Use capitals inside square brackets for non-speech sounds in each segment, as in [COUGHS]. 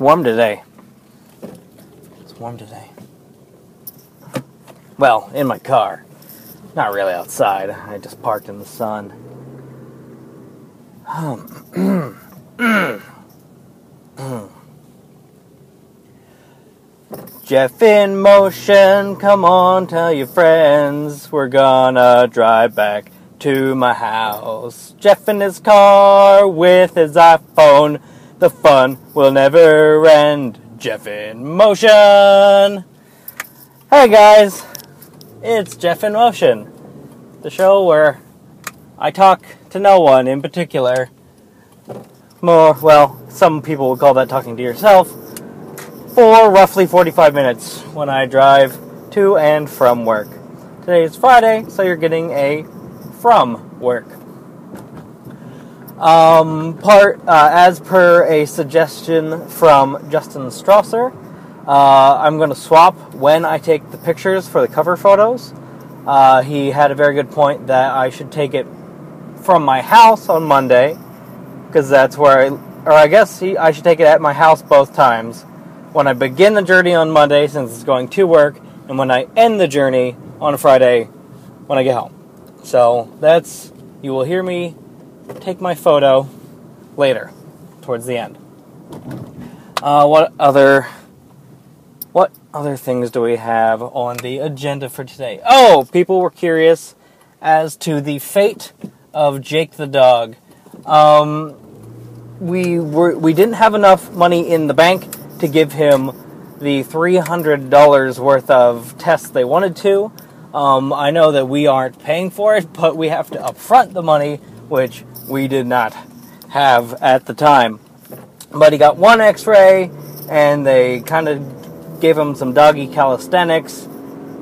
warm today. It's warm today. Well, in my car. Not really outside. I just parked in the sun. Jeff in motion, come on, tell your friends. We're gonna drive back to my house. Jeff in his car with his iPhone. The fun will never end. Jeff in motion. Hey guys, it's Jeff in motion, the show where I talk to no one in particular. More, well, some people would call that talking to yourself for roughly 45 minutes when I drive to and from work. Today is Friday, so you're getting a from work. Um, part uh, as per a suggestion from Justin Strasser, uh, I'm going to swap when I take the pictures for the cover photos. Uh, he had a very good point that I should take it from my house on Monday because that's where I, or I guess he, I should take it at my house both times when I begin the journey on Monday, since it's going to work, and when I end the journey on Friday when I get home. So that's, you will hear me take my photo later, towards the end. Uh, what other, what other things do we have on the agenda for today? Oh, people were curious as to the fate of Jake the dog. Um, we were we didn't have enough money in the bank to give him the $300 worth of tests they wanted to. Um, I know that we aren't paying for it, [LAUGHS] but we have to upfront the money, which we did not have at the time. But he got one x ray, and they kind of gave him some doggy calisthenics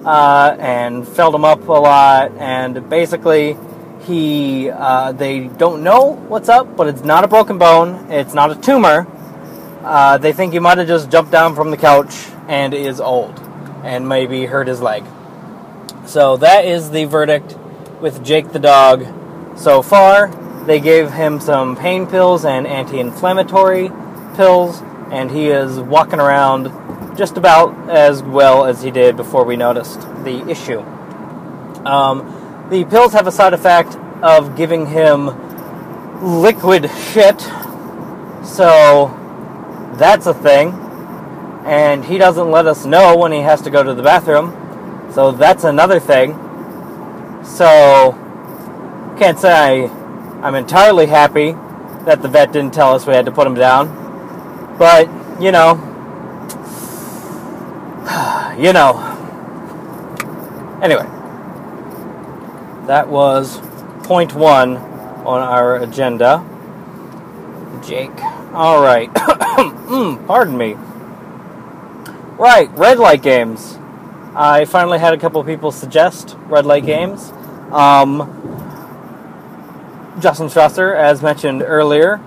uh, and filled him up a lot. And basically, he uh, they don't know what's up, but it's not a broken bone, it's not a tumor uh, they think he might have just jumped down from the couch and is old and maybe hurt his leg. So that is the verdict with Jake the dog so far. They gave him some pain pills and anti inflammatory pills, and he is walking around just about as well as he did before we noticed the issue. Um, the pills have a side effect of giving him liquid shit, so that's a thing. And he doesn't let us know when he has to go to the bathroom. So that's another thing. So, can't say I, I'm entirely happy that the vet didn't tell us we had to put him down. But, you know, [SIGHS] you know. Anyway, that was point one on our agenda. Jake. All right. [COUGHS] mm, pardon me. Right, red light games. I finally had a couple people suggest red light games. Um, Justin Strasser, as mentioned earlier,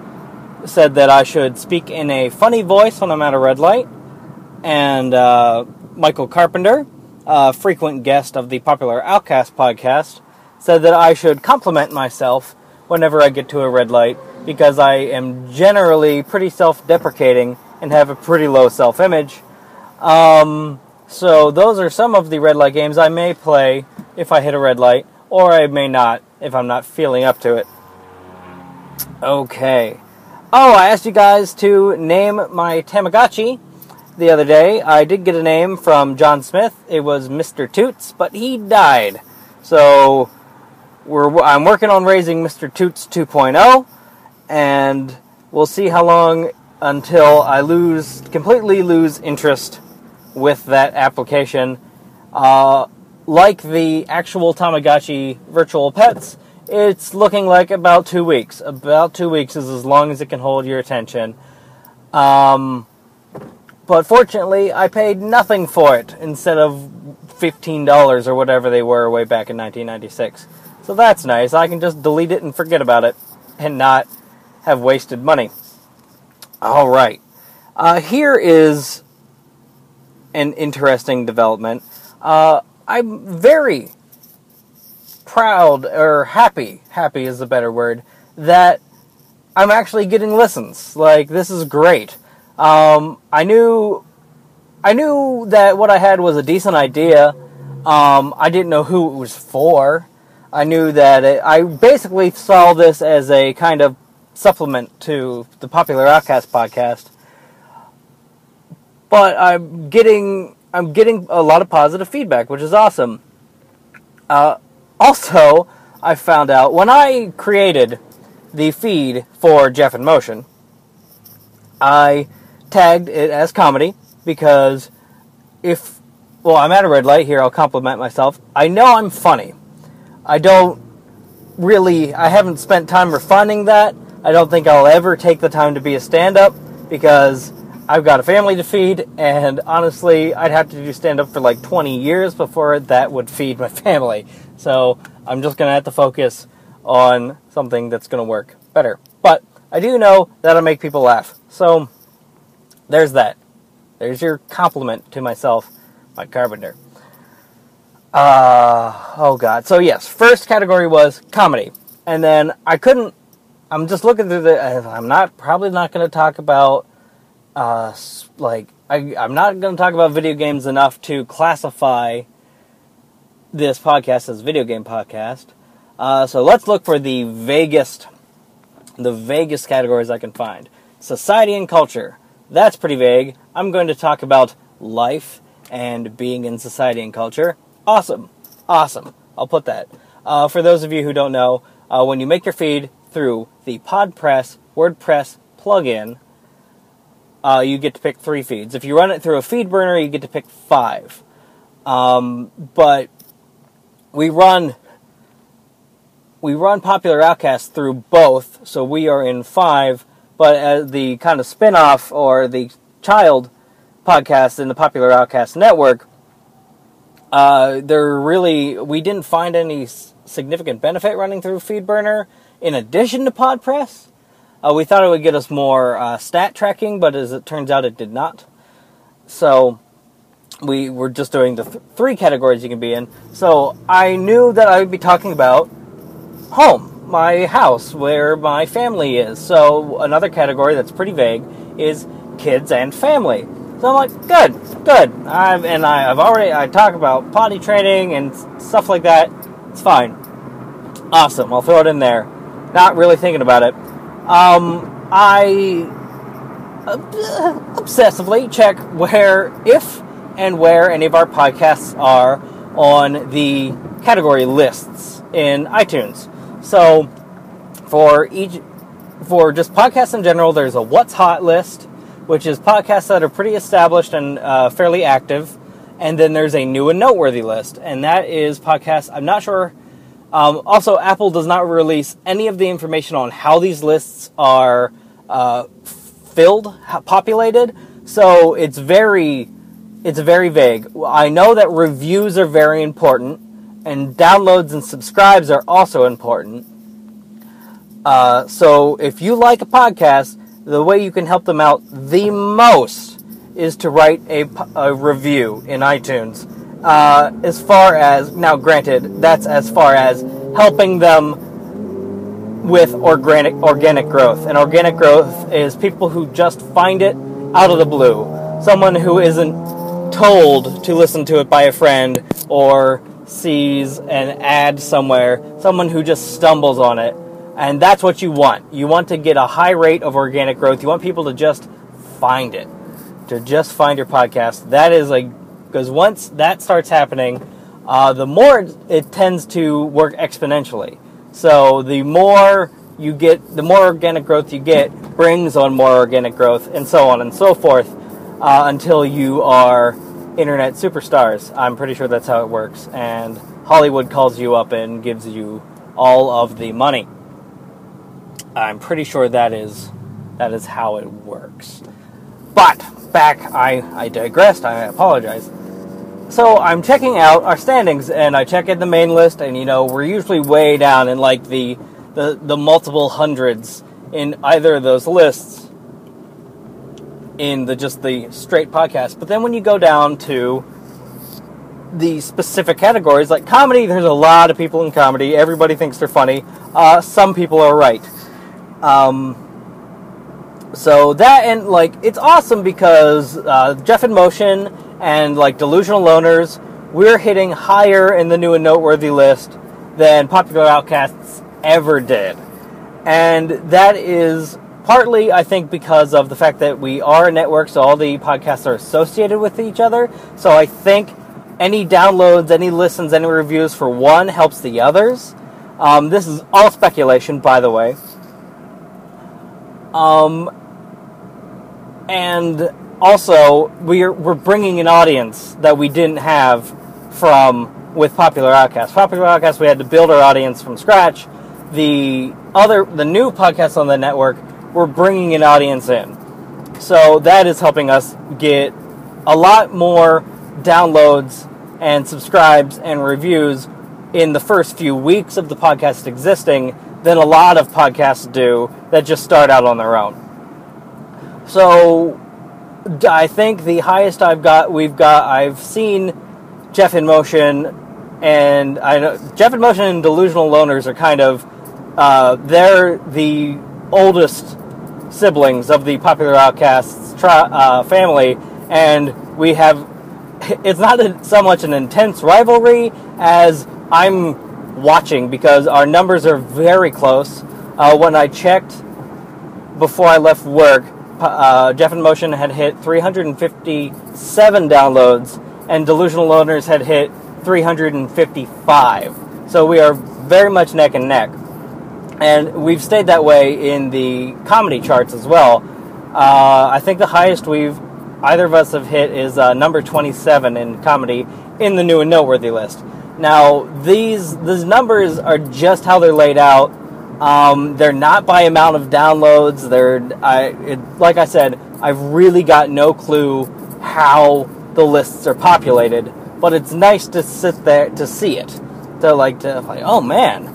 said that I should speak in a funny voice when I'm at a red light. And uh, Michael Carpenter, a frequent guest of the popular Outcast podcast, said that I should compliment myself whenever I get to a red light because I am generally pretty self deprecating and have a pretty low self image. Um, so, those are some of the red light games I may play if I hit a red light, or I may not if I'm not feeling up to it. Okay. Oh, I asked you guys to name my Tamagotchi the other day. I did get a name from John Smith. It was Mr. Toots, but he died. So, we're, I'm working on raising Mr. Toots 2.0 and we'll see how long until I lose completely lose interest with that application. Uh, like the actual Tamagotchi virtual pets, it's looking like about two weeks. About two weeks is as long as it can hold your attention. Um, but fortunately, I paid nothing for it instead of $15 or whatever they were way back in 1996. So that's nice. I can just delete it and forget about it and not have wasted money. All right. Uh, here is an interesting development. Uh, I'm very proud or happy, happy is a better word, that I'm actually getting listens. Like, this is great. Um, I knew, I knew that what I had was a decent idea. Um, I didn't know who it was for. I knew that it, I basically saw this as a kind of supplement to the popular Outcast podcast. But I'm getting I'm getting a lot of positive feedback, which is awesome. Uh, also, I found out when I created the feed for Jeff in Motion, I tagged it as comedy because if well, I'm at a red light here. I'll compliment myself. I know I'm funny. I don't really. I haven't spent time refining that. I don't think I'll ever take the time to be a stand-up because I've got a family to feed, and honestly, I'd have to do stand-up for like 20 years before that would feed my [LAUGHS] family. So I'm just gonna have to focus on something that's gonna work better. But I do know that'll make people laugh. So there's that. There's your compliment to myself, Mike Carpenter. Uh, oh god. So yes, first category was comedy. And then I couldn't I'm just looking through the I'm not probably not going to talk about uh like I I'm not going to talk about video games enough to classify this podcast as a video game podcast. Uh, so let's look for the vaguest the vaguest categories I can find. Society and culture. That's pretty vague. I'm going to talk about life and being in society and culture. Awesome. Awesome. I'll put that. Uh, for those of you who don't know, uh, when you make your feed through the PodPress WordPress plugin, uh, you get to pick three feeds. If you run it through a feed burner, you get to pick five. Um, but we run we run Popular Outcast through both, so we are in five. But the kind of spin-off or the child podcast in the Popular Outcast network, uh, there really we didn't find any significant benefit running through FeedBurner in addition to PodPress. Uh, we thought it would get us more uh, stat tracking, but as it turns out, it did not. So we were just doing the th- three categories you can be in. So I knew that I would be talking about home, my house, where my family is. So another category that's pretty vague is kids and family. So I'm like, good, good. I've, and I, have already I talk about potty training and stuff like that. It's fine. Awesome. I'll throw it in there. Not really thinking about it. Um, I obsessively check where, if and where any of our podcasts are on the category lists in iTunes. So for each for just podcasts in general, there's a what's hot list, which is podcasts that are pretty established and uh, fairly active, and then there's a new and noteworthy list, and that is podcasts. I'm not sure. Um, also, Apple does not release any of the information on how these lists are uh, filled, populated. So it's very it's very vague. I know that reviews are very important, and downloads and subscribes are also important. Uh, so if you like a podcast, the way you can help them out the most is to write a, a review in iTunes. Uh, as far as now, granted, that's as far as helping them with organic organic growth. And organic growth is people who just find it out of the blue. Someone who isn't told to listen to it by a friend or sees an ad somewhere, someone who just stumbles on it. And that's what you want. You want to get a high rate of organic growth. You want people to just find it, to just find your podcast. That is like, because once that starts happening, uh, the more it tends to work exponentially. So the more you get, the more organic growth you get brings on more organic growth, and so on and so forth uh, until you are internet superstars. I'm pretty sure that's how it works. And Hollywood calls you up and gives you all of the money. I'm pretty sure that is that is how it works. But back, I, I digressed. I apologize. So I'm checking out our standings, and I check in the main list, and you know we're usually way down in like the the, the multiple hundreds in either of those lists in the just the straight podcast. But then when you go down to the specific categories, like comedy, there's a lot of people in comedy. Everybody thinks they're funny. Uh, some people are right. Um, so that and like it's awesome because uh, Jeff in Motion and like Delusional Loners, we're hitting higher in the new and noteworthy list than Popular Outcasts ever did, and that is partly I think because of the fact that we are a network, so all the podcasts are associated with each other. So I think any downloads, any listens, any reviews for one helps the others. Um, this is all speculation, by the way. Um, and also we're we're bringing an audience that we didn't have from with Popular Outcast. Popular Outcast, we had to build our audience from scratch. The other, the new podcasts on the network, we're bringing an audience in. So that is helping us get a lot more downloads and subscribes and reviews in the first few weeks of the podcast existing than a lot of podcasts do that just start out on their own. So I think the highest I've got, we've got, I've seen Jeff in Motion, and I know Jeff in Motion and Delusional Loners are kind of, uh, they're the oldest siblings of the Popular Outcasts tri- uh, family, and we have. [LAUGHS] It's not a, so much an intense rivalry as I'm watching because our numbers are very close. Uh, when I checked before I left work, uh, Jeff in Motion had hit 357 downloads, and Delusional Loners had hit 355. So we are very much neck and neck. And we've stayed that way in the comedy charts as well. Uh, I think the highest we've either of us have hit is uh, number 27 in comedy in the new and noteworthy list. Now, these these numbers are just how they're laid out um, they're not by amount of downloads. They're I, it, like I said, I've really got no clue how the lists are populated, but it's nice to sit there to see it. To like to like, oh man,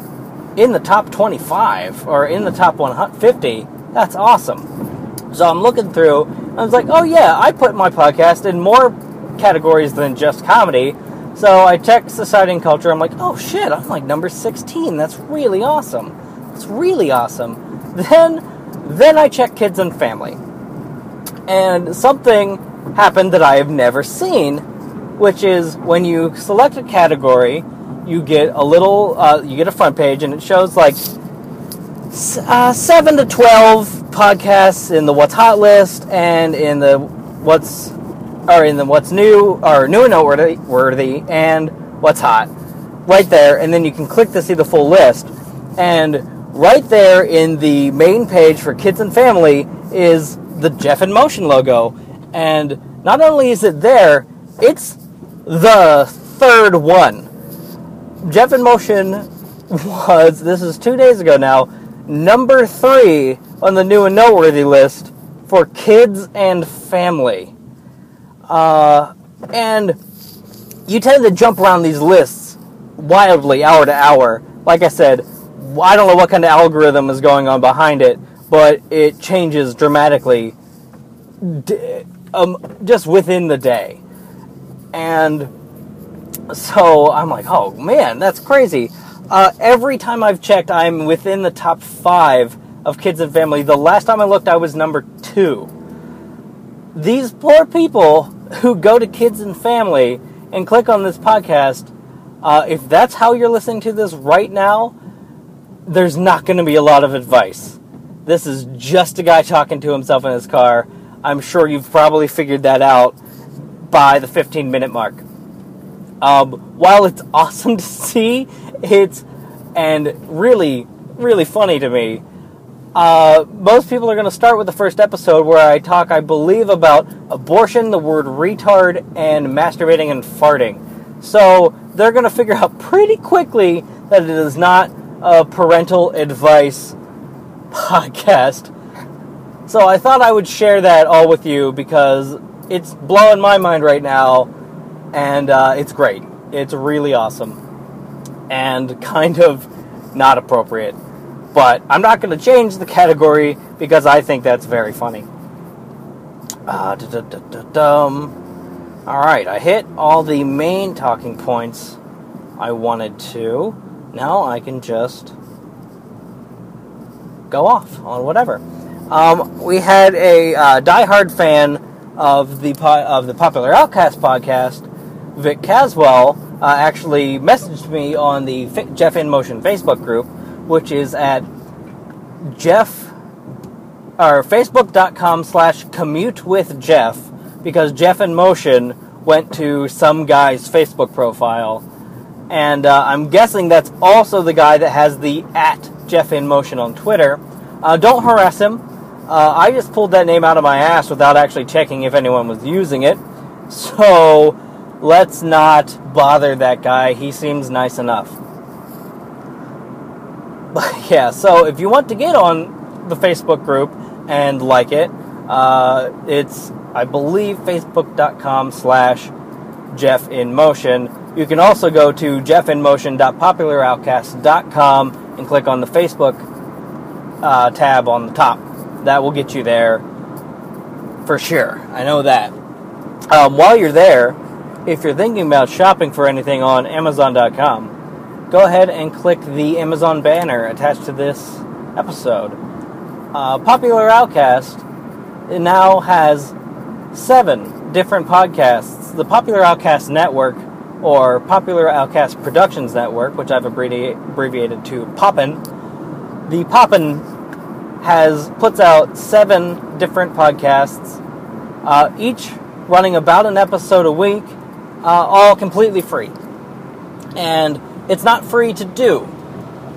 in the top 25 or in the top 150, that's awesome. So I'm looking through. I was like, oh yeah, I put my podcast in more categories than just comedy. So I checked society and culture. I'm like, oh shit, I'm like number 16. That's really awesome. That's really awesome. [LAUGHS] Then, then I check kids and family, and something happened that I have never seen, which is when you select a category, you get a little, uh, you get a front page, and it shows like uh, seven to twelve podcasts in the What's Hot list and in the What's or in the What's New or New and Noteworthy worthy, and What's Hot, right there, and then you can click to see the full list. And right there in the main page for kids and family is the Jeff in Motion logo. And not only is it there, it's the third one. Jeff in Motion was, this is two days ago now, number three on the new and noteworthy list for kids and family. Uh, and you tend to jump around these lists wildly hour to hour. Like I said, I don't know what kind of algorithm is going on behind it, but it changes dramatically um, just within the day. And so I'm like, oh man, that's crazy. Uh, every time I've checked, I'm within the top five of kids and family. The last time I looked, I was number two. These poor people who go to kids and family and click on this podcast, uh, if that's how you're listening to this right now, there's not going to be a lot of advice. This is just a guy talking to himself in his car. I'm sure you've probably figured that out by the 15 minute mark. Um, while it's [LAUGHS] awesome to see, it's and really, really funny to me. Uh, most people are going to start with the first episode where I talk, I believe, about abortion, the word retard, and masturbating and farting. So they're going to figure out pretty quickly that it is not a parental advice podcast. So I thought I would share that all with you because it's blowing my mind right now, and uh, it's great. It's really awesome and kind of not appropriate. But I'm not going to change the category because I think that's very funny. Uh, all right, I hit all the main talking points I wanted to. Now I can just go off on whatever. Um, we had a uh, diehard fan of the po- of the Popular Outcast podcast, Vic Caswell, uh, actually messaged me on the F- Jeff in Motion Facebook group, which is at Jeff or Facebook.com slash commute with Jeff because Jeff in Motion went to some guy's Facebook profile. And uh, I'm guessing that's also the guy that has the at Jeff in Motion on Twitter. Uh, don't harass him. Uh, I just pulled that name out of my ass without actually checking if anyone was using it. So let's not bother that guy. He seems nice enough. [LAUGHS] But yeah, so if you want to get on the Facebook group and like it, uh, it's I believe facebook.com slash Jeff in Motion. You can also go to jeffinmotion.popularoutcast.com and click on the Facebook uh, tab on the top. That will get you there for sure. I know that. Um, while you're there, if you're thinking about shopping for anything on Amazon.com, go ahead and click the Amazon banner attached to this episode. Uh, Popular Outcast now has seven different podcasts. The Popular Outcast Network, or Popular Outcast Productions Network, which I've abbreviated to Poppin. The Poppin has puts out seven different podcasts, uh, each running about an episode a week, uh, all completely free. And it's not free to do.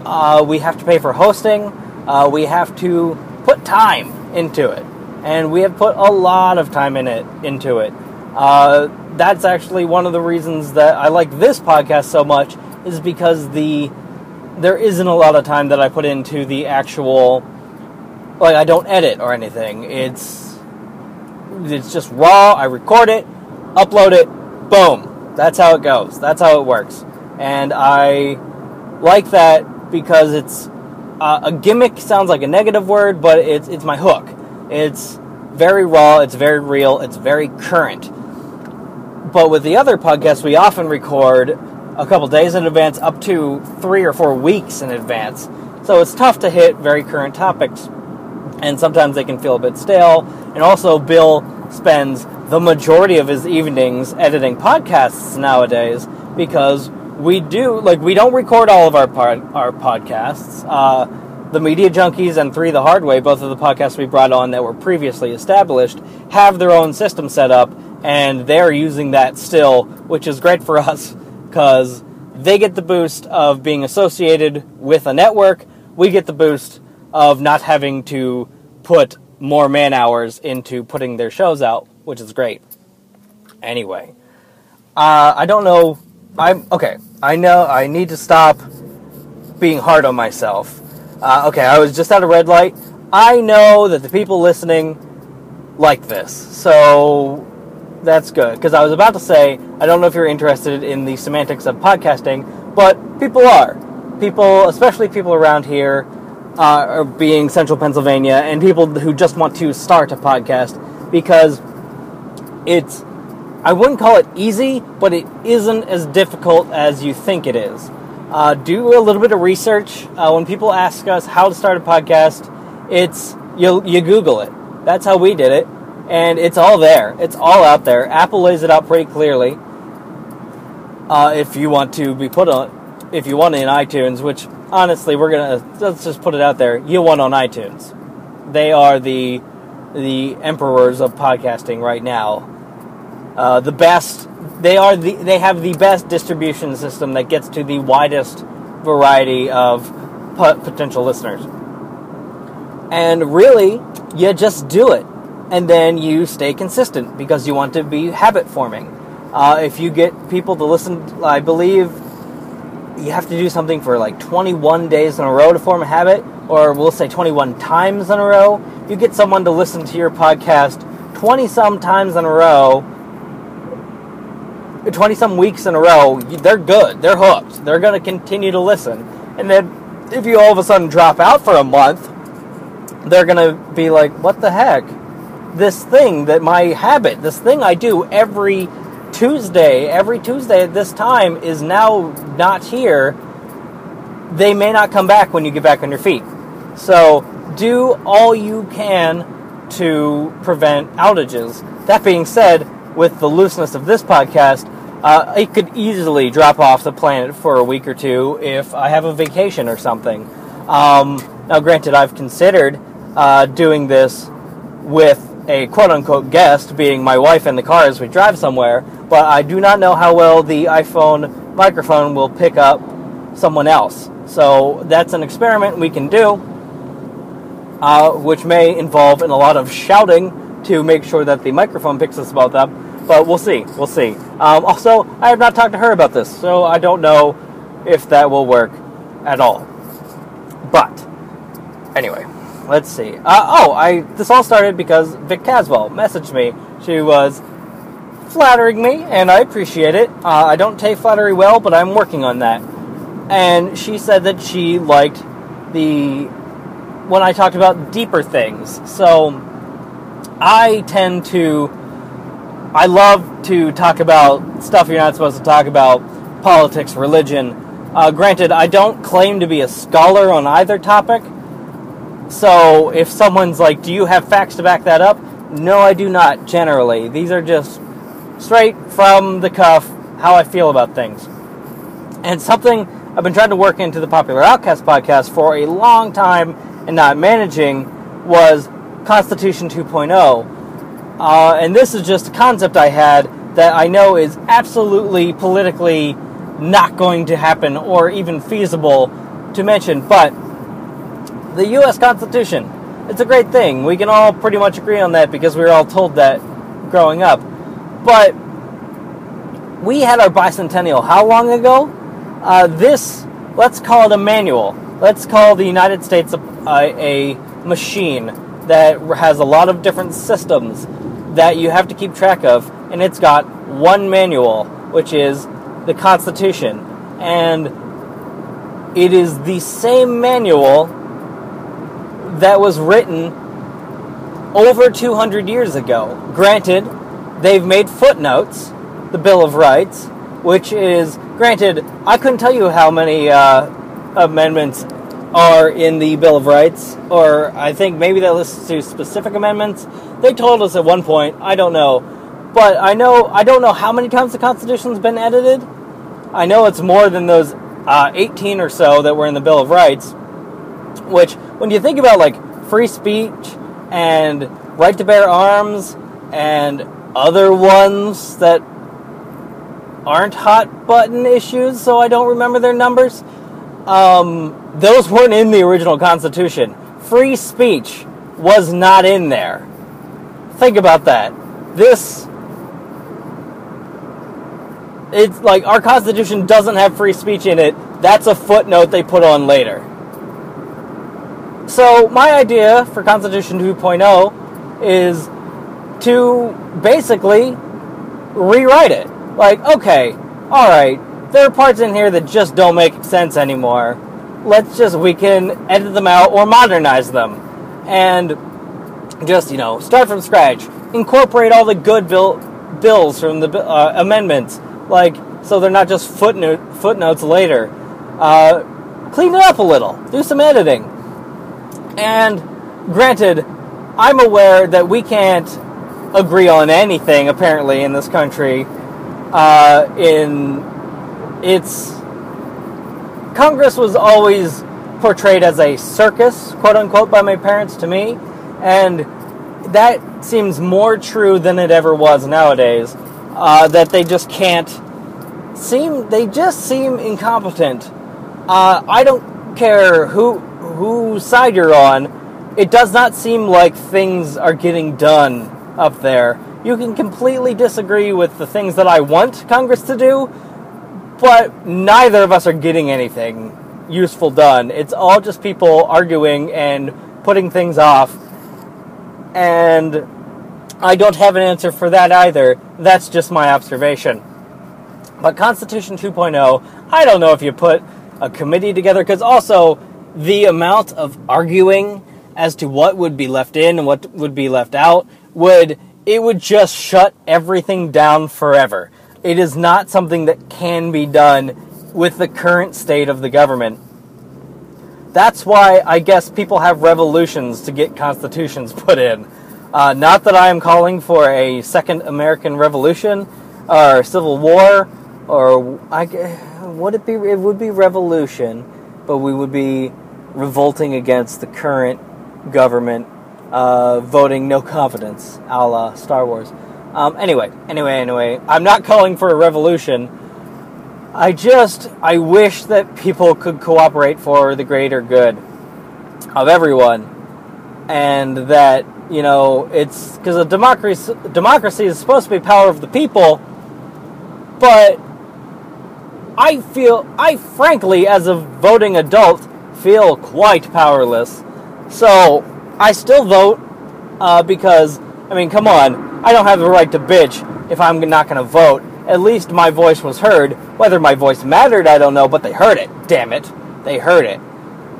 Uh, we have to pay for hosting. Uh, we have to put time into it and we have put a lot of time in it into it. Uh, that's actually one of the reasons that I like this podcast so much is because the there isn't a lot of time that I put into the actual like I don't edit or anything. It's it's just raw. I record it, upload it, boom. That's how it goes. That's how it works. And I like that because it's uh, a gimmick sounds like a negative word, but it's it's my hook it's very raw, it's very real, it's very current. But with the other podcasts, we often record a couple days in advance, up to three or four weeks in advance. So it's tough to hit very current topics, and sometimes they can feel a bit stale. And also, Bill spends the majority of his evenings editing podcasts nowadays because we do like we don't record all of our pod, our podcasts. Uh, the Media Junkies and Three the Hard Way, both of the podcasts we brought on that were previously established, have their own system set up, and they're using that still, which is great for [LAUGHS] us because they get the boost of being associated with a network. We get the boost of not having to put more man hours into putting their shows out, which is great. Anyway, uh, I don't know. I'm okay. I know I need to stop being hard on myself uh, okay, I was just at a red light. I know that the people listening like this, so that's good. Because I was about to say, I don't know if you're interested in the semantics of podcasting, but people are. People, especially people around here, uh, being central Pennsylvania, and people who just want to start a podcast because it's, I wouldn't call it easy, but it isn't as difficult as you think it is. Uh, do a little bit of research. Uh, when people ask us how to start a podcast, it's you you Google it. That's how we did it, and it's all there. It's all out there. Apple lays it out pretty clearly. Uh, if you want to be put on, if you want it in iTunes, which honestly we're gonna let's just put it out there. You want on iTunes. They are the the emperors of podcasting right now. Uh, the best they are the they have the best distribution system that gets to the widest variety of potential listeners. And really, you just do it, and then you stay consistent because you want to be habit forming. Uh, if you get people to listen, I believe you have to do something for like 21 days in a row to form a habit, or we'll say 21 times in a row. You get someone to listen to your podcast 20 some times in a row 20 some weeks in a row, they're good. They're hooked. They're going to continue to listen. And then if you all of a sudden drop out for a month, they're going to be like, what the heck? This thing that my habit, this thing I do every Tuesday, every Tuesday at this time is now not here. They may not come back when you get back on your feet. So do all you can to prevent outages. That being said, with the looseness of this podcast, uh, it could easily drop off the planet for a week or two if I have a vacation or something. Um, now, granted, I've considered uh, doing this with a quote unquote guest, being my wife in the car as we drive somewhere, but I do not know how well the iPhone microphone will pick up someone else. So that's an experiment we can do, uh, which may involve in a lot of shouting to make sure that the microphone picks us both up. But we'll see. We'll see. Um, also, I have not talked to her about this, so I don't know if that will work at all. But anyway, let's see. Uh, oh, I this all started because Vic Caswell messaged me. She was flattering me, and I appreciate it. Uh, I don't take flattery well, but I'm working on that. And she said that she liked the when I talked about deeper things. So I tend to I love to talk about stuff you're not supposed to talk about, politics, religion. Uh, granted, I don't claim to be a scholar on either topic. So if someone's like, "Do you have facts to back that up?" No, I do not. Generally, these are just straight from the cuff how I feel about things. And something I've been trying to work into the Popular Outcast podcast for a long time and not managing was Constitution 2.0. Uh, and this is just a concept I had that I know is absolutely politically not going to happen or even feasible to mention. But the U.S. Constitution, it's a great thing. We can all pretty much agree on that because we were all told that growing up. But we had our bicentennial how long ago? Uh, this, let's call it a manual. Let's call the United States a, a, a machine that has a lot of different systems that you have to keep track of, and it's got one manual, which is the Constitution. And it is the same manual that was written over 200 years ago. Granted, they've made footnotes, the Bill of Rights, which is, granted, I couldn't tell you how many uh, amendments are in the Bill of Rights, or I think maybe that lists to specific amendments. They told us at one point, I don't know. But I know I don't know how many times the Constitution's been edited. I know it's more than those uh, 18 or so that were in the Bill of Rights. Which, when you think about like free speech and right to bear arms and other ones that aren't hot button issues, so I don't remember their numbers. Um, those weren't in the original Constitution. Free speech was not in there. Think about that. This. It's like our Constitution doesn't have free speech in it. That's a footnote they put on later. So, my idea for Constitution 2.0 is to basically rewrite it. Like, okay, alright, there are parts in here that just don't make sense anymore. Let's just, we can edit them out or modernize them. And just, you know, start from scratch. Incorporate all the good bill, bills from the uh, amendments. Like, so they're not just footnote, footnotes later. Uh, clean it up a little. Do some editing. And granted, I'm aware that we can't agree on anything, apparently, in this country. Uh, in it's Congress was always portrayed as a circus, quote unquote, by my parents to me, and that seems more true than it ever was nowadays. Uh, that they just can't seem, they just seem incompetent. Uh, I don't care who whose side you're on. It does not seem like things are getting done up there. You can completely disagree with the things that I want Congress to do, but neither of us are getting anything useful done. It's all just people arguing and putting things off. And I don't have an answer for that either. That's just my observation. But Constitution 2.0, I don't know if you put a committee together, because also the amount of arguing as to what would be left in and what would be left out would it would just shut everything down forever. It is not something that can be done with the current state of the government. That's why I guess people have revolutions to get constitutions [LAUGHS] put in. Uh, not that I am calling for a second American Revolution or Civil War, or I would it be? It would be revolution, but we would be revolting against the current government, uh, voting no confidence, a la Star Wars. Um, anyway, anyway, anyway, I'm not calling for a revolution. I just I wish that people could cooperate for the greater good of everyone, and that you know it's because a democracy democracy is supposed to be power of the people, but I feel I frankly as a voting adult feel quite powerless. So I still vote uh, because I mean, come on, I don't have the right to bitch if I'm not going to vote at least my voice was heard. Whether my voice mattered, I don't know, but they heard it. Damn it. They heard it.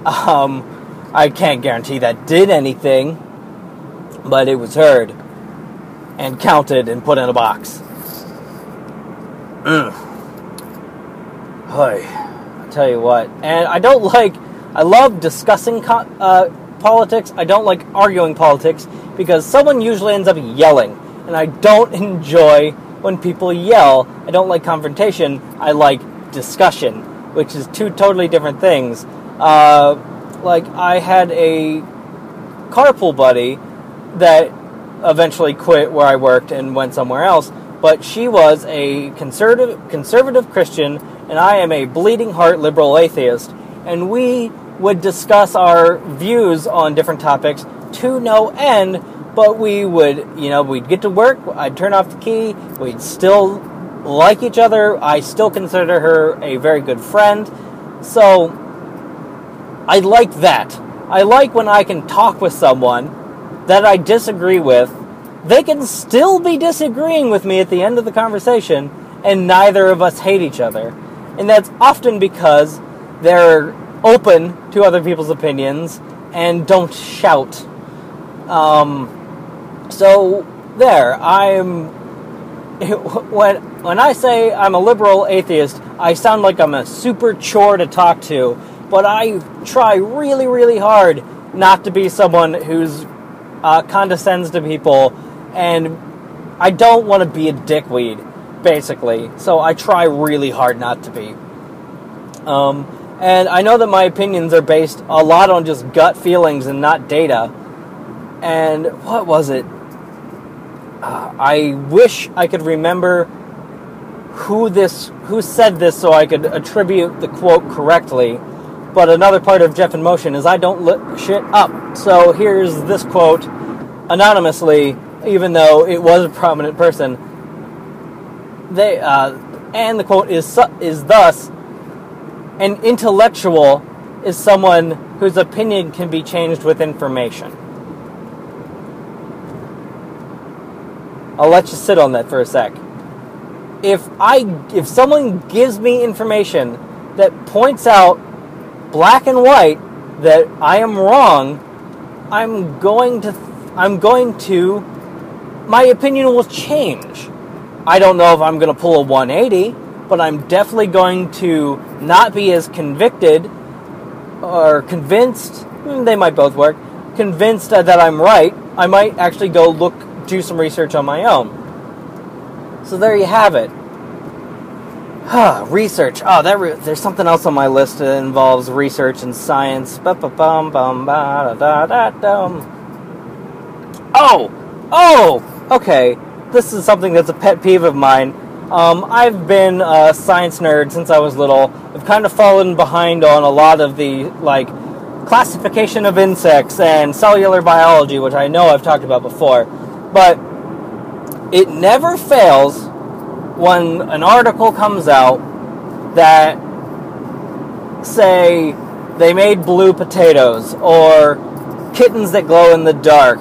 Um, I can't guarantee that did anything, but it was heard and counted and put in a box. Mm. Hey, I tell you what. And I don't [LAUGHS] like, I love discussing co- uh, politics. I don't like arguing politics because someone usually ends up yelling. And I don't [LAUGHS] enjoy when people yell. I don't like confrontation. I like discussion, which is two totally different things. Uh, like I had a carpool buddy that eventually quit where I worked and went somewhere else. But she was a conservative conservative Christian, and I am a bleeding heart liberal atheist. And we would discuss our views on different topics to no end but we would, you know, we'd get to work, I'd turn off the key, we'd still like each other. I still consider her a very good friend. So I like that. I like when I can talk with someone that I disagree with. They can still be disagreeing with me at the end of the conversation, and neither of us hate each other. And that's often because they're open to other people's opinions and don't shout. Um, so there, I'm [LAUGHS] when when I say I'm a liberal atheist, I sound like I'm a super chore to talk to, but I try really really hard not to be someone who's uh, condescends to people, and I don't want to be a dickweed, basically. So I try really hard not to be. Um, and I know that my opinions are based a lot on just gut feelings and not data. And what was it? uh, I wish I could remember who this who said this so I could attribute the quote correctly. But another part of Jeff in Motion is I don't look shit up. So here's this quote anonymously, even though it was a prominent person. They uh, and the quote is is thus an intellectual is someone whose opinion can be changed with information. I'll let you sit on that for a sec. If I if someone gives me information that points out black and white that I am wrong, I'm going to I'm going to my opinion will change. I don't know if I'm going to pull a 180, but I'm definitely going to not be as convicted or convinced, hmm, they might both work, convinced that I'm right. I might actually go look do some research on my own. So there you have it. research. Oh, that re- there's something else on my list that involves research and science. Oh, oh, okay. This is something that's a pet peeve of mine. Um, I've been a science nerd since I was little. I've kind of fallen behind on a lot of the like classification of insects and cellular biology, which I know I've talked about before. But it never fails when an article comes out that say they made blue potatoes or kittens that glow in the dark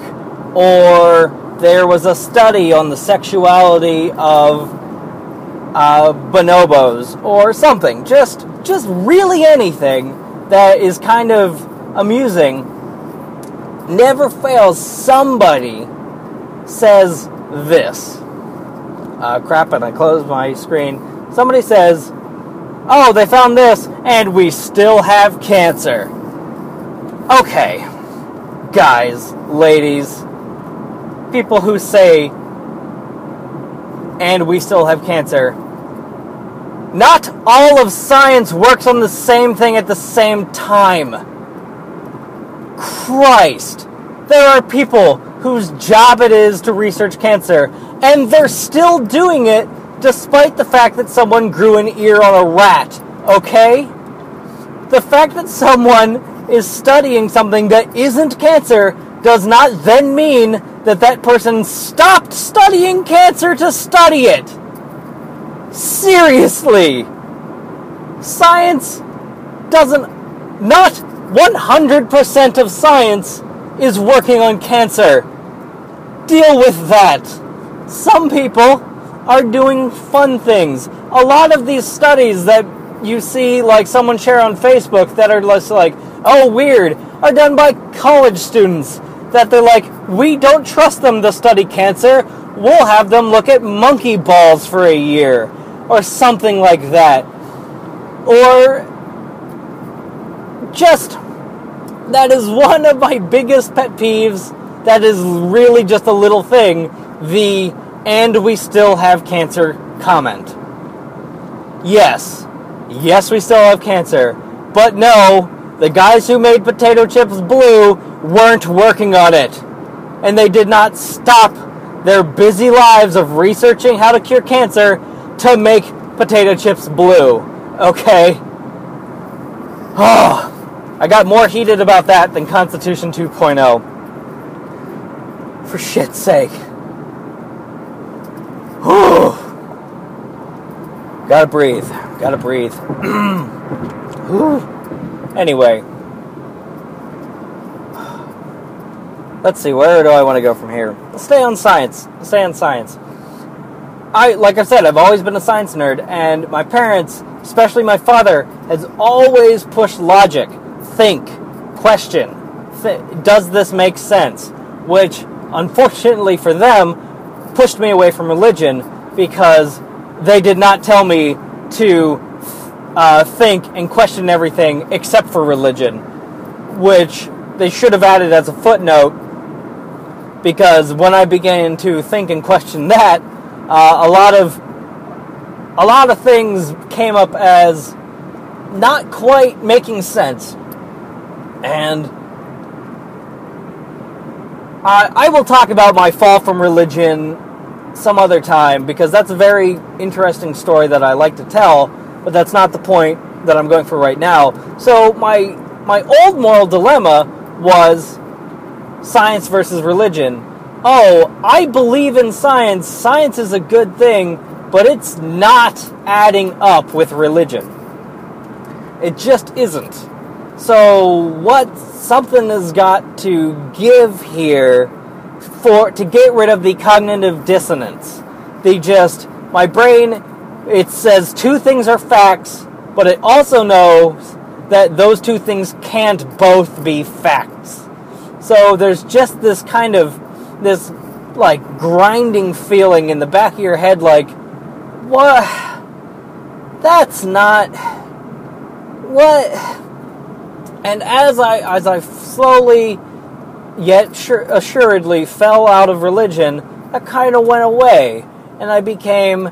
or there was a study on the sexuality of uh, bonobos or something just just really anything that is kind of amusing never fails somebody says this. Uh, crap, and I closed my screen. Somebody says, Oh, they found this, and we still have cancer. Okay, guys, ladies, people who say, and we still have cancer. Not all of science works on the same thing at the same time. Christ. There are people whose job it is to research cancer, and they're still doing it despite the fact that someone grew an ear on a rat, okay? The fact that someone is studying something that isn't cancer does not then mean that that person stopped studying cancer to study it. Seriously. Science doesn't, not 100% of science is working on cancer. Deal with that. Some people are doing fun things. A lot of these studies that you see, like someone share on Facebook, that are just like, oh, weird, are done by college students. That they're like, we don't trust them to study cancer. We'll have them look at monkey balls for a year, or something like that. Or just, that is one of my biggest pet peeves. That is really just a little thing. The and we still have cancer comment. Yes, yes, we still have cancer. But no, the guys who made potato chips blue weren't working on it. And they did not stop their busy lives of researching how to cure cancer to make potato chips blue. Okay? Oh, I got more heated about that than Constitution 2.0. For shit's sake. Gotta breathe. Gotta breathe. [CLEARS THROAT] anyway. Let's see, where do I want to go from here? Stay on science. Stay on science. I, like I said, I've always been a science nerd, and my parents, especially my father, has always pushed logic, think, question. Th- does this make sense? Which, unfortunately for them, pushed me away from religion because they did not tell me to uh, think and question everything except for religion, which they should have added as a footnote because when I began to think and question that, uh, a lot of a lot of things came up as not quite making sense, and I, I will talk about my fall from religion some other time because that's a very interesting story that I like to tell, but that's not the point that I'm going for right now. So my my old moral dilemma was science versus religion. Oh, I believe in science. Science is a good thing, but it's not adding up with religion. It just isn't. So what something has got to give here for to get rid of the cognitive dissonance. The just my brain it says two things are facts, but it also knows that those two things can't both be facts. So there's just this kind of this like grinding feeling in the back of your head like what that's not what and as I as I slowly yet sure, assuredly fell out of religion, that kind of went away. And I became,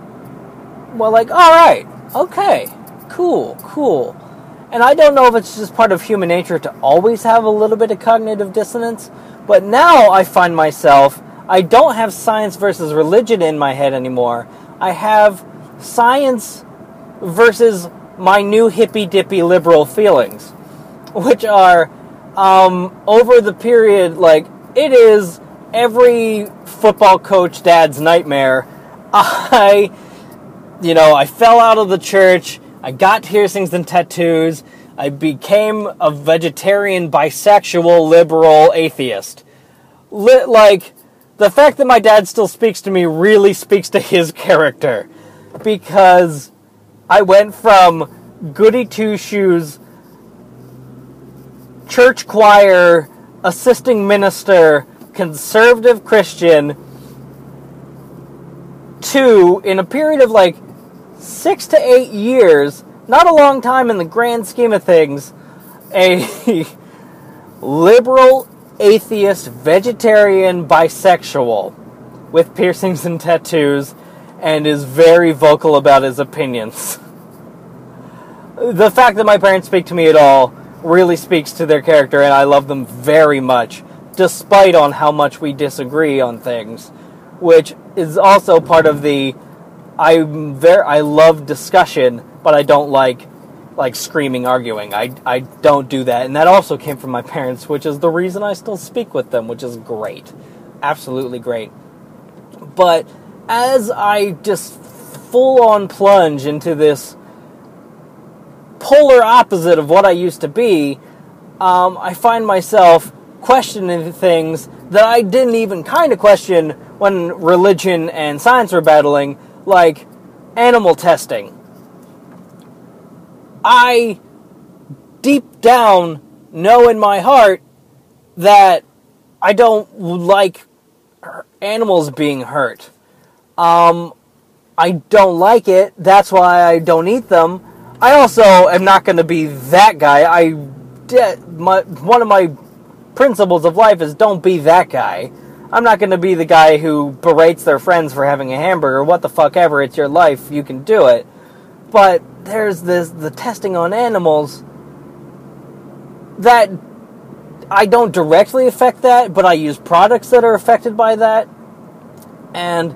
well, like, all right, okay, cool, cool. And I don't know if it's just part of human nature to always have a little bit of cognitive dissonance, but now I find myself, I don't have science versus religion in my head anymore. I have science versus my new hippy dippy liberal feelings, which are um, over the period, like it is every football coach dad's nightmare. [LAUGHS] I, you know, I fell out of the church. I got piercings and tattoos. I became a vegetarian, bisexual, liberal atheist. like, the fact that my dad still speaks to me really speaks to his character. Because I went from goody two shoes church choir, assisting minister, conservative Christian, to, in a period of like six to eight years, not a long time in the grand scheme of things, a [LAUGHS] liberal, atheist, vegetarian, bisexual with piercings and tattoos and is very vocal about his opinions. the fact that my parents speak to me at all really speaks to their character and I love them very much despite on how much we disagree on things, which is also part of the I'm very I love discussion, but I don't like like screaming arguing. I I don't do that. And that also came from my parents, which is the reason I still speak with them, which is great. Absolutely great. But as I just full on plunge into this polar opposite of what I used to be, um, I find myself questioning things that I didn't even kind of question when religion and science were battling, like animal testing. I deep down know in my heart that I don't like animals being hurt. Um, I don't like it. That's why I don't eat them. I also am not going to be that guy. I my, one of my principles of life is don't be that guy. I'm not going to be the guy who berates their friends for having a hamburger. What the fuck ever. It's your life. You can do it. But there's this the testing on animals that I don't directly affect that, but I use products that are affected by that. And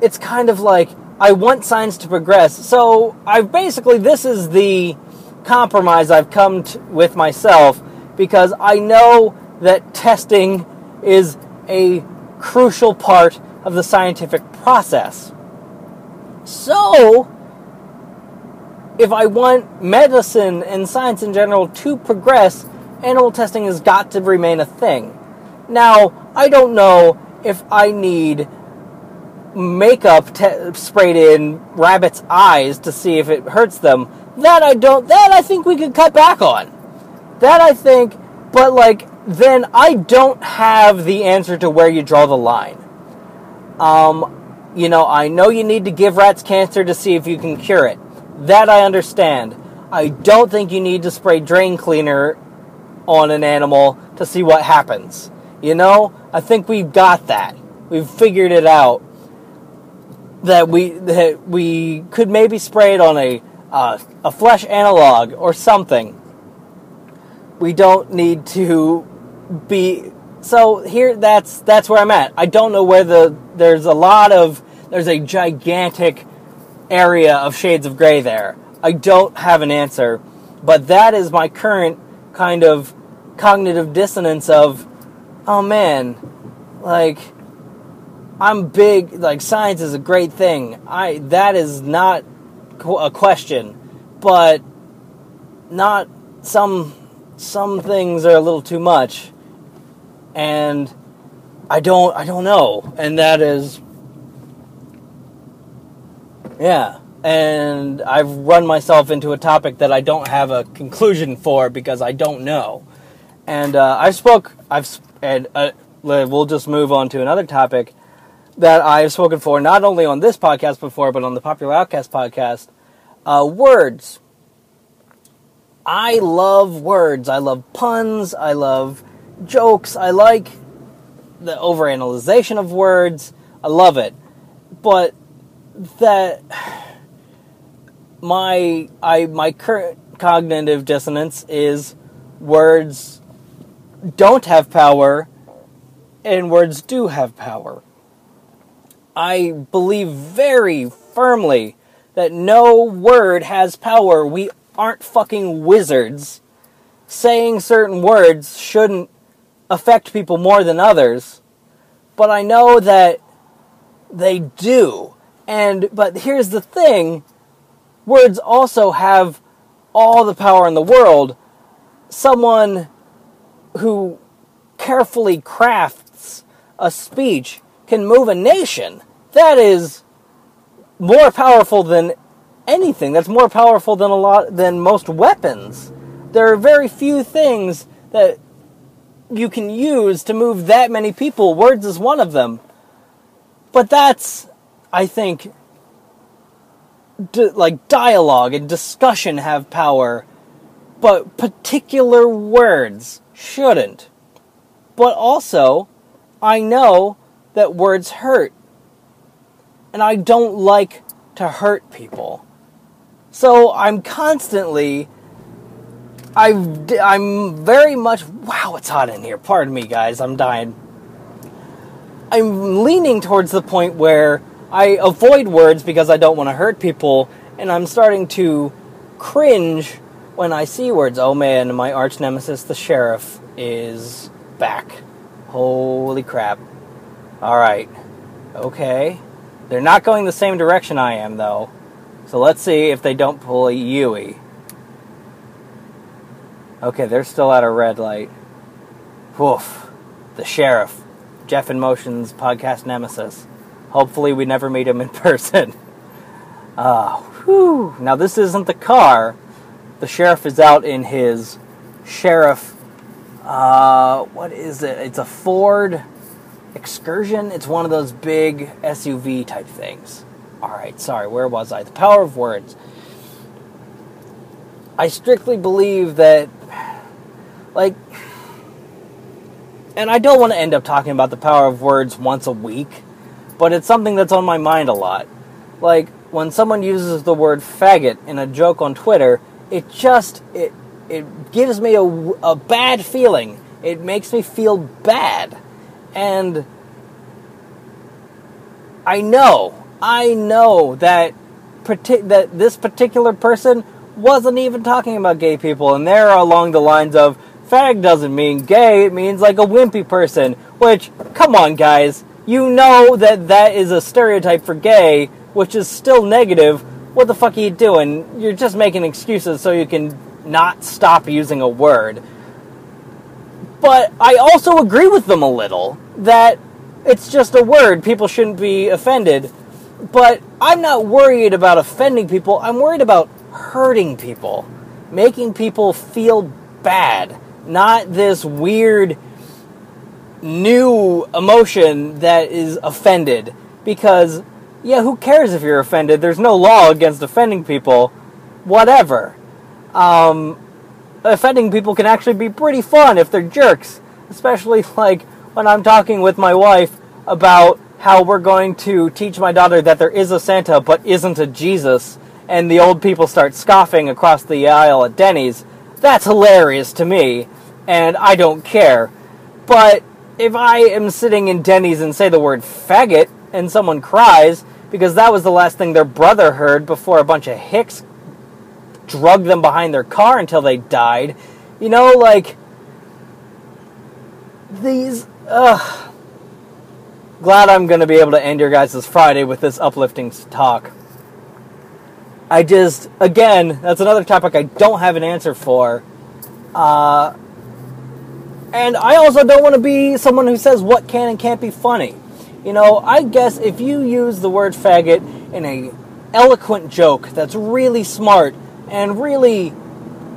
it's kind of like I want science to progress. So I basically this is the compromise I've come with myself because I know that testing is a crucial part of the scientific process. So, if I want medicine and science in general to progress, animal testing has got to remain a thing. Now, I don't know if I need makeup te- sprayed in rabbits' eyes to see if it hurts them. That I don't. That I think we could cut back on. That I think, but like then I don't have the answer to where you draw the line. Um, you know, I know you need to give rats cancer to see if you can cure it. That I understand. I don't think you need to spray drain cleaner on an animal to see what happens. You know, I think we've got that. We've figured it out. That we that we could maybe spray it on a uh, a flesh analog or something. We don't need to be so here that's that's where I'm at. I don't know where the there's a lot of there's a gigantic area of shades of gray there. I don't have an answer, but that is my current kind of cognitive dissonance of oh man, like I'm big like science is a great thing. I that is not a question, but not some some things are a little too much and I don't I don't know, and that is yeah. And I've run myself into a topic that I don't have a conclusion for because I don't know. And uh, I spoke I've and uh, we'll just move on to another topic that I've spoken for not only on this podcast before but on the Popular Outcast podcast. Uh, words. I love words. I love puns. I love jokes. I like the overanalyzation of words. I love it. But that my I my current cognitive dissonance is words don't have power and words do have power. I believe very firmly that no word has power. We aren't fucking wizards. Saying certain words shouldn't affect people more than others, but I know that they do. And but here's the thing, words also have all the power in the world. Someone who carefully crafts a speech can move a nation. That is more powerful than anything. That's more powerful than a lot than most weapons. There are very few things that you can use to move that many people. Words is one of them. But that's, I think, like dialogue and discussion have power, but particular words shouldn't. But also, I know that words hurt. And I don't like to hurt people. So I'm constantly I I'm very much wow, it's hot in here. Pardon me, guys. I'm dying. I'm leaning towards the point where I avoid words because I don't want to hurt people, and I'm starting to cringe when I see words. Oh man, my arch nemesis, the sheriff, is back. Holy crap. Alright. Okay. They're not going the same direction I am, though. So let's see if they don't pull a Yui. Okay, they're still at a red light. Woof. The sheriff. Jeff in Motion's podcast nemesis. Hopefully, we never meet him in [LAUGHS] person. Uh, whew. Now, this isn't the car. The sheriff is out in his sheriff. Uh, what is it? It's a Ford Excursion. It's one of those big SUV type things. Alright, sorry, where was I? The power of words. I strictly believe that, like, and I don't want to end up talking about the power of words once a week, but it's something that's on my mind a lot. Like when someone uses the word faggot in a joke on Twitter, it just it it gives me a, a bad feeling. It makes me feel bad. And I know, I know that partic- that this particular person wasn't even talking about gay people, and they're along the lines of fag doesn't mean gay, it means like a wimpy person. Which, come on, guys, you know that that is a stereotype for gay, which is still negative. What the fuck are you doing? You're just making excuses so you can not stop using a word. But I also agree with them a little that it's just a word. People shouldn't be offended. But I'm not worried about offending people. I'm worried about hurting people, making people feel bad not this weird new emotion that is offended. Because, yeah, who cares if you're offended? There's no law against offending people. Whatever. Um, offending people can actually be pretty fun if they're jerks. Especially, [LAUGHS] like, when I'm talking with my wife about how we're going to teach my daughter that there is a Santa but isn't a Jesus, and the old people start scoffing across the aisle at Denny's. That's hilarious to me and I don't care. But if I am sitting in Denny's and say the word faggot and someone cries because that was the last thing their brother heard before a bunch of hicks drugged them behind their car until they died, you know, like these. Ugh. Glad I'm going to be able to end your guys' Friday with this uplifting talk. I just, again, that's another topic I don't have an answer for. Uh, and I also don't want to be someone who says what can and can't be funny. You know, I guess if you use the word faggot in a eloquent joke that's really smart and really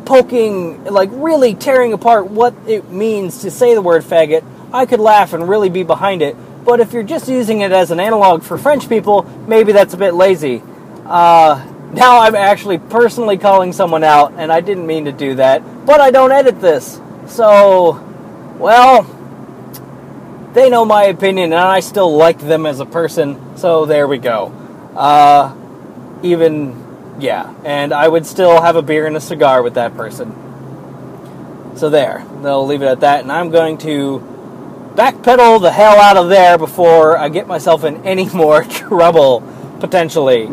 poking, like really tearing apart what it means to say the word faggot, I could laugh and really be behind it. But if you're just using it as an analog for French people, maybe that's a bit lazy. Uh, now I'm actually personally calling someone out, and I didn't mean to do that, but I don't edit this. So, well, they know my opinion, and I still like them as a person, so there we go. Uh, even, yeah, and I would still have a beer and a cigar with that person. So there, they'll leave it at that, and I'm going to backpedal the hell out of there before I get myself in any [LAUGHS] more trouble, potentially.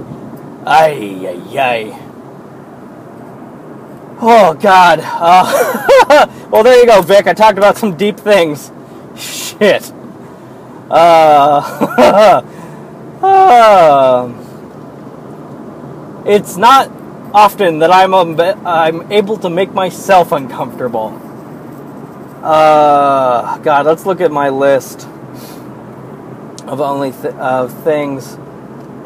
Ay, ay, ay. Oh God. Uh, [LAUGHS] well, there you go, Vic. I talked about some deep things. Shit. Uh, uh, [LAUGHS] it's not often that I'm I'm able to make myself uncomfortable. Uh, God, let's look at my list of only th- of things.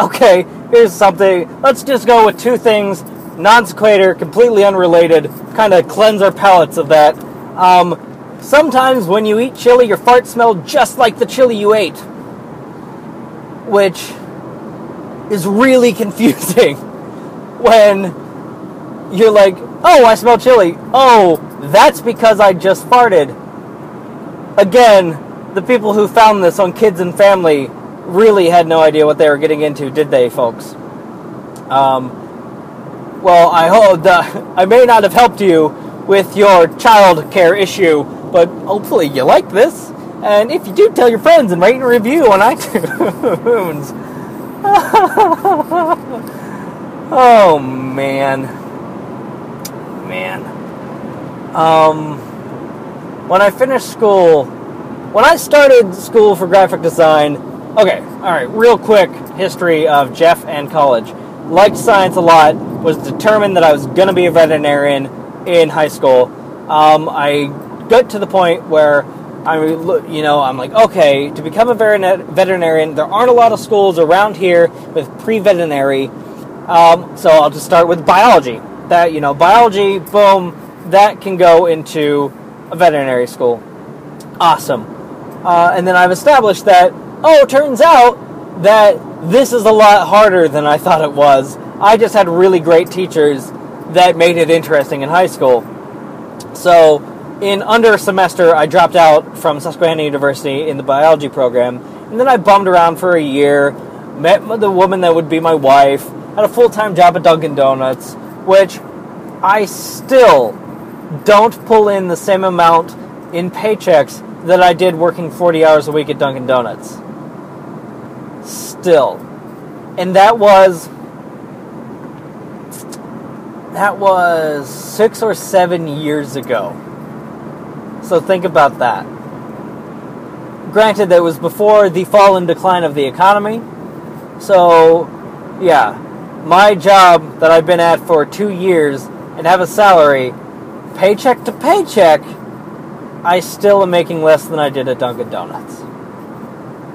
Okay, here's something. Let's just go with two things non sequitur, completely unrelated, kind of cleanse our palates of that. Um, sometimes when you eat chili, your farts smell just like the chili you ate, which is really [LAUGHS] confusing when you're like, oh, I smell chili. Oh, that's because I just farted. Again, the people who found this on Kids and Family really had no idea what they were getting into, did they, folks? Um, well, I hope [LAUGHS] I may not have helped you with your child care issue, but hopefully you like this. And if you do, tell your friends and rate and review on [LAUGHS] iTunes. [LAUGHS] oh man, man. Um, when I finished school, when I started school for graphic design, okay, all right, real quick history of Jeff and college. Liked science a lot. Was determined that I was going to be a veterinarian in high school. Um, I got to the point where I, you know, I'm like, okay, to become a veterinarian, there aren't a lot of schools around here with pre-veterinary. Um, so I'll just start with biology. That you know, biology, boom, that can go into a veterinary school. Awesome. Uh, and then I've established that. Oh, turns out that this is a lot harder than I thought it was. I just had really great teachers that made it interesting in high school. So in under a semester, I dropped out from Susquehanna University in the biology program, and then I bummed around for a year, met the woman that would be my wife, had a full time job at Dunkin' Donuts, which I still don't pull in the same amount in paychecks that I did working 40 hours a week at Dunkin' Donuts. Still. And that was that was 6 or 7 years ago. So think about that. Granted, that was before the fall and decline of the economy. So, yeah, my job that I've been at for two years and have a salary, paycheck to paycheck, I still am making less than I did at Dunkin' Donuts.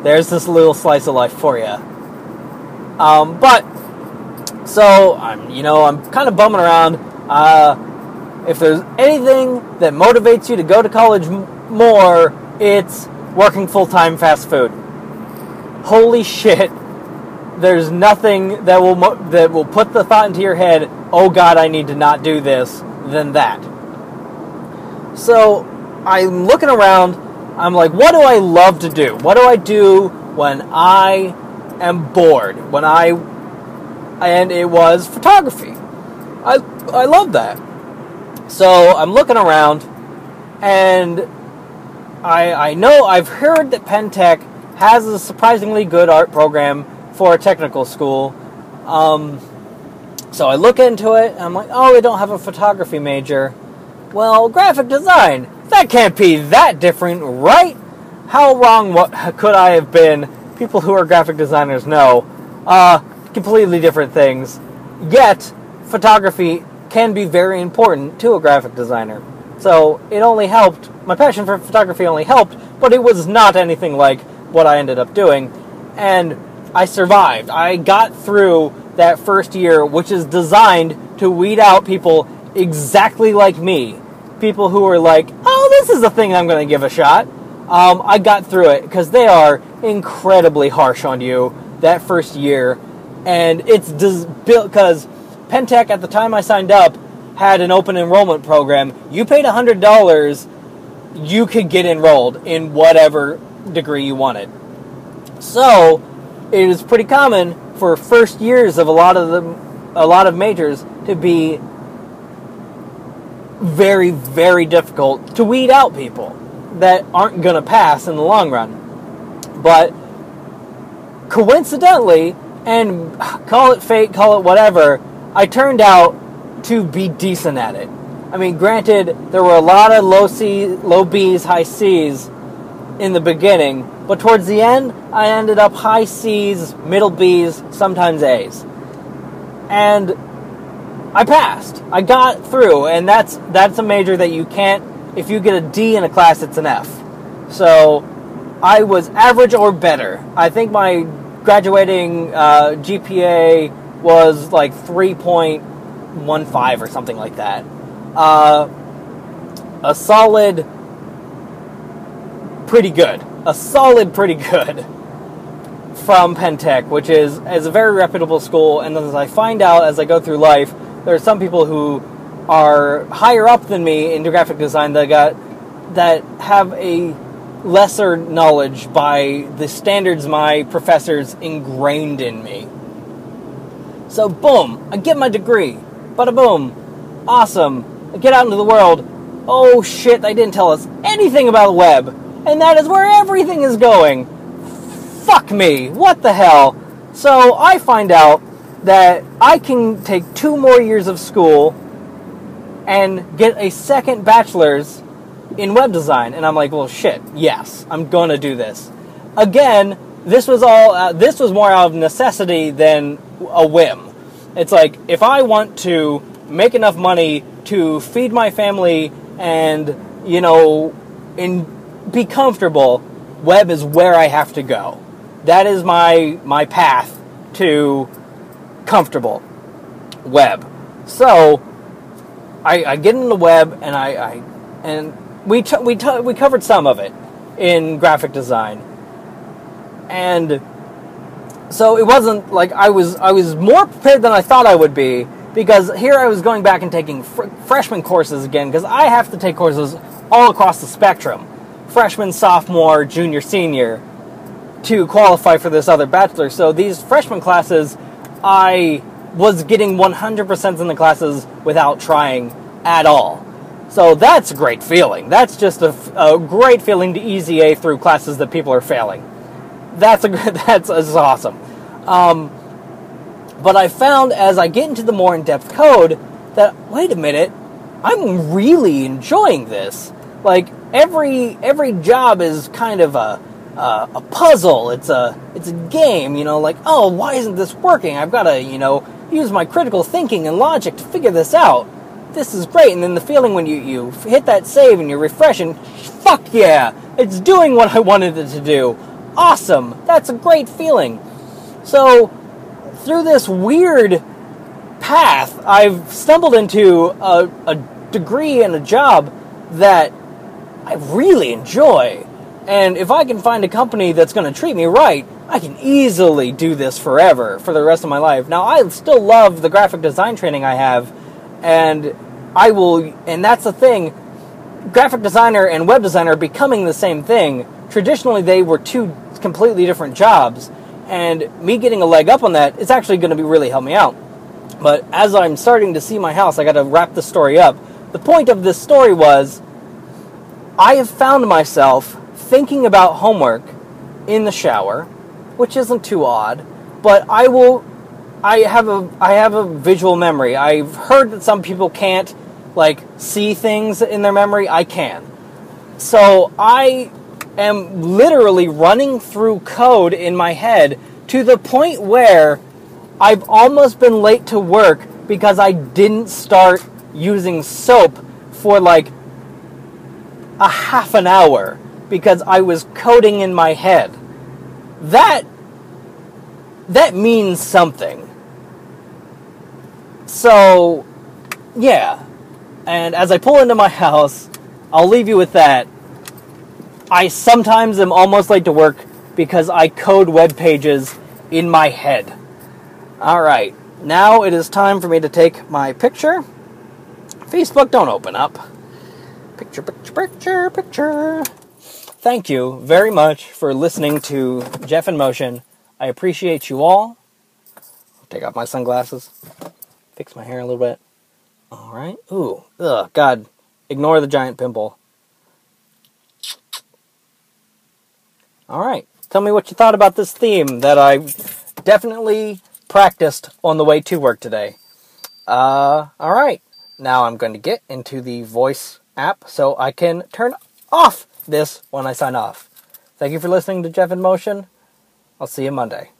There's this little slice of life for you. Um, but so I'm, you know, I'm kind of bumming around. Uh, if there's anything that motivates you to go to college m- more, it's working full time fast food. Holy shit! There's nothing that will mo- that will put the thought into your head. Oh God, I need to not do this. Than that. So I'm looking around. I'm like, what do I love to do? What do I do when I am bored? When I and it was photography. I I love that. So I'm looking around, and I I know I've heard that Penn-Tech has a surprisingly good art program for a technical school. Um, so I look into it, and I'm like, oh, they don't have a photography major. Well, graphic design. That can't be that different, right? How wrong what could I have been? People who are graphic designers know. Uh, completely different things. Yet, photography can be very important to a graphic designer. So it only helped, my passion for photography only helped, but it was not anything like what I ended up doing. And I survived. I got through that first year, which is designed to weed out people exactly like me. People who are like, oh, this is a thing I'm going to give a shot. Um, I got through it because they are incredibly harsh on you that first year and it's built because Penn-Tech at the time I signed up had an open enrollment program. You paid hundred dollars, you could get enrolled in whatever degree you wanted. So it is pretty common for first years of a lot of the a lot of majors to be very very difficult to weed out people that aren't going to pass in the long run. But coincidentally, and call it fate, call it whatever, I turned out to be decent at it. I mean, granted, there were a lot of low C, low B's, high C's in the beginning, but towards the end, I ended up high C's, middle B's, sometimes A's, and I passed. I got through, and that's that's a major that you can't. If you get a D in a class, it's an F. So I was average or better. I think my graduating uh, GPA was like 3.15 or something like that. Uh, a solid, pretty good. A solid, pretty good from Penn-Tech, which is, is a very reputable school. And as I find out as I go through life, there are some people who are higher up than me in graphic design that got that have a lesser knowledge by the standards my professors ingrained in me. So boom, I get my degree. Bada boom. Awesome. I get out into the world. Oh shit, they didn't tell us anything about the web. And that is where everything is going. Fuck me. What the hell? So I find out that I can take two more years of school and get a second bachelor's in web design. And I'm like, well, shit, yes, I'm going to do this. Again, this was all, uh, this was more out of necessity than a whim. It's like, if I want to make enough money to feed my family and, you know, in, be comfortable, web is where I have to go. That is my, my path to comfortable web. So, I, I get in the web and I, I and we t- we t- we covered some of it in graphic design, and so it wasn't like I was I was more prepared than I thought I would be because here I was going back and taking fr- freshman courses again because I have to take courses all across the spectrum, freshman, sophomore, junior, senior, to qualify for this other bachelor. So these freshman classes, I was getting 100% in the classes without trying at all. So that's a great feeling. That's just a, a great feeling to easy A through classes that people are failing. That's a [LAUGHS] that's, that's awesome. Um, but I found as I get into the more in-depth code that wait a minute, I'm really enjoying this. Like every every job is kind of a uh, a puzzle. It's a it's a game. You know, like oh, why isn't this working? I've got to you know use my critical thinking and logic to figure this out this is great. And then the feeling when you, you hit that save and you're refreshing, fuck yeah, it's doing what I wanted it to do. Awesome. That's a great feeling. So, through this weird path, I've stumbled into a, a degree and a job that I really enjoy. And if I can find a company that's going to treat me right, I can easily do this forever for the rest of my life. Now, I still love the graphic design training I have, and I will, and that's the thing. Graphic designer and web designer are becoming the same thing. Traditionally, they were two completely different jobs, and me getting a leg up on that is actually going to be really help me out. But as I'm starting to see my house, I got to wrap the story up. The point of this story was I have found myself thinking about homework in the shower, which isn't too odd, but I will I have a I have a visual memory. I've heard that some people can't like see things in their memory, I can. So I am literally running through code in my head to the point where I've almost been late to work because I didn't start using soap for like a half an hour because I was coding in my head. That that means something. So, yeah, and as I pull into my [LAUGHS] house, I'll leave you with that. I sometimes am almost late to work because I code web pages in my head. All right, now it is time for me to take my picture. Facebook, don't open up. Picture, picture, picture, picture. Thank you very much for listening to Jeff in Motion. I appreciate you all. Take off my sunglasses, fix my hair a little bit. All right. Ooh. Ugh. God. Ignore the giant pimple. All right. Tell me what you thought about this theme that I definitely practiced on the way to work today. Uh, all right. Now I'm going to get into the voice app so I can turn off this when I sign off. Thank you for listening to Jeff in Motion. I'll see you Monday.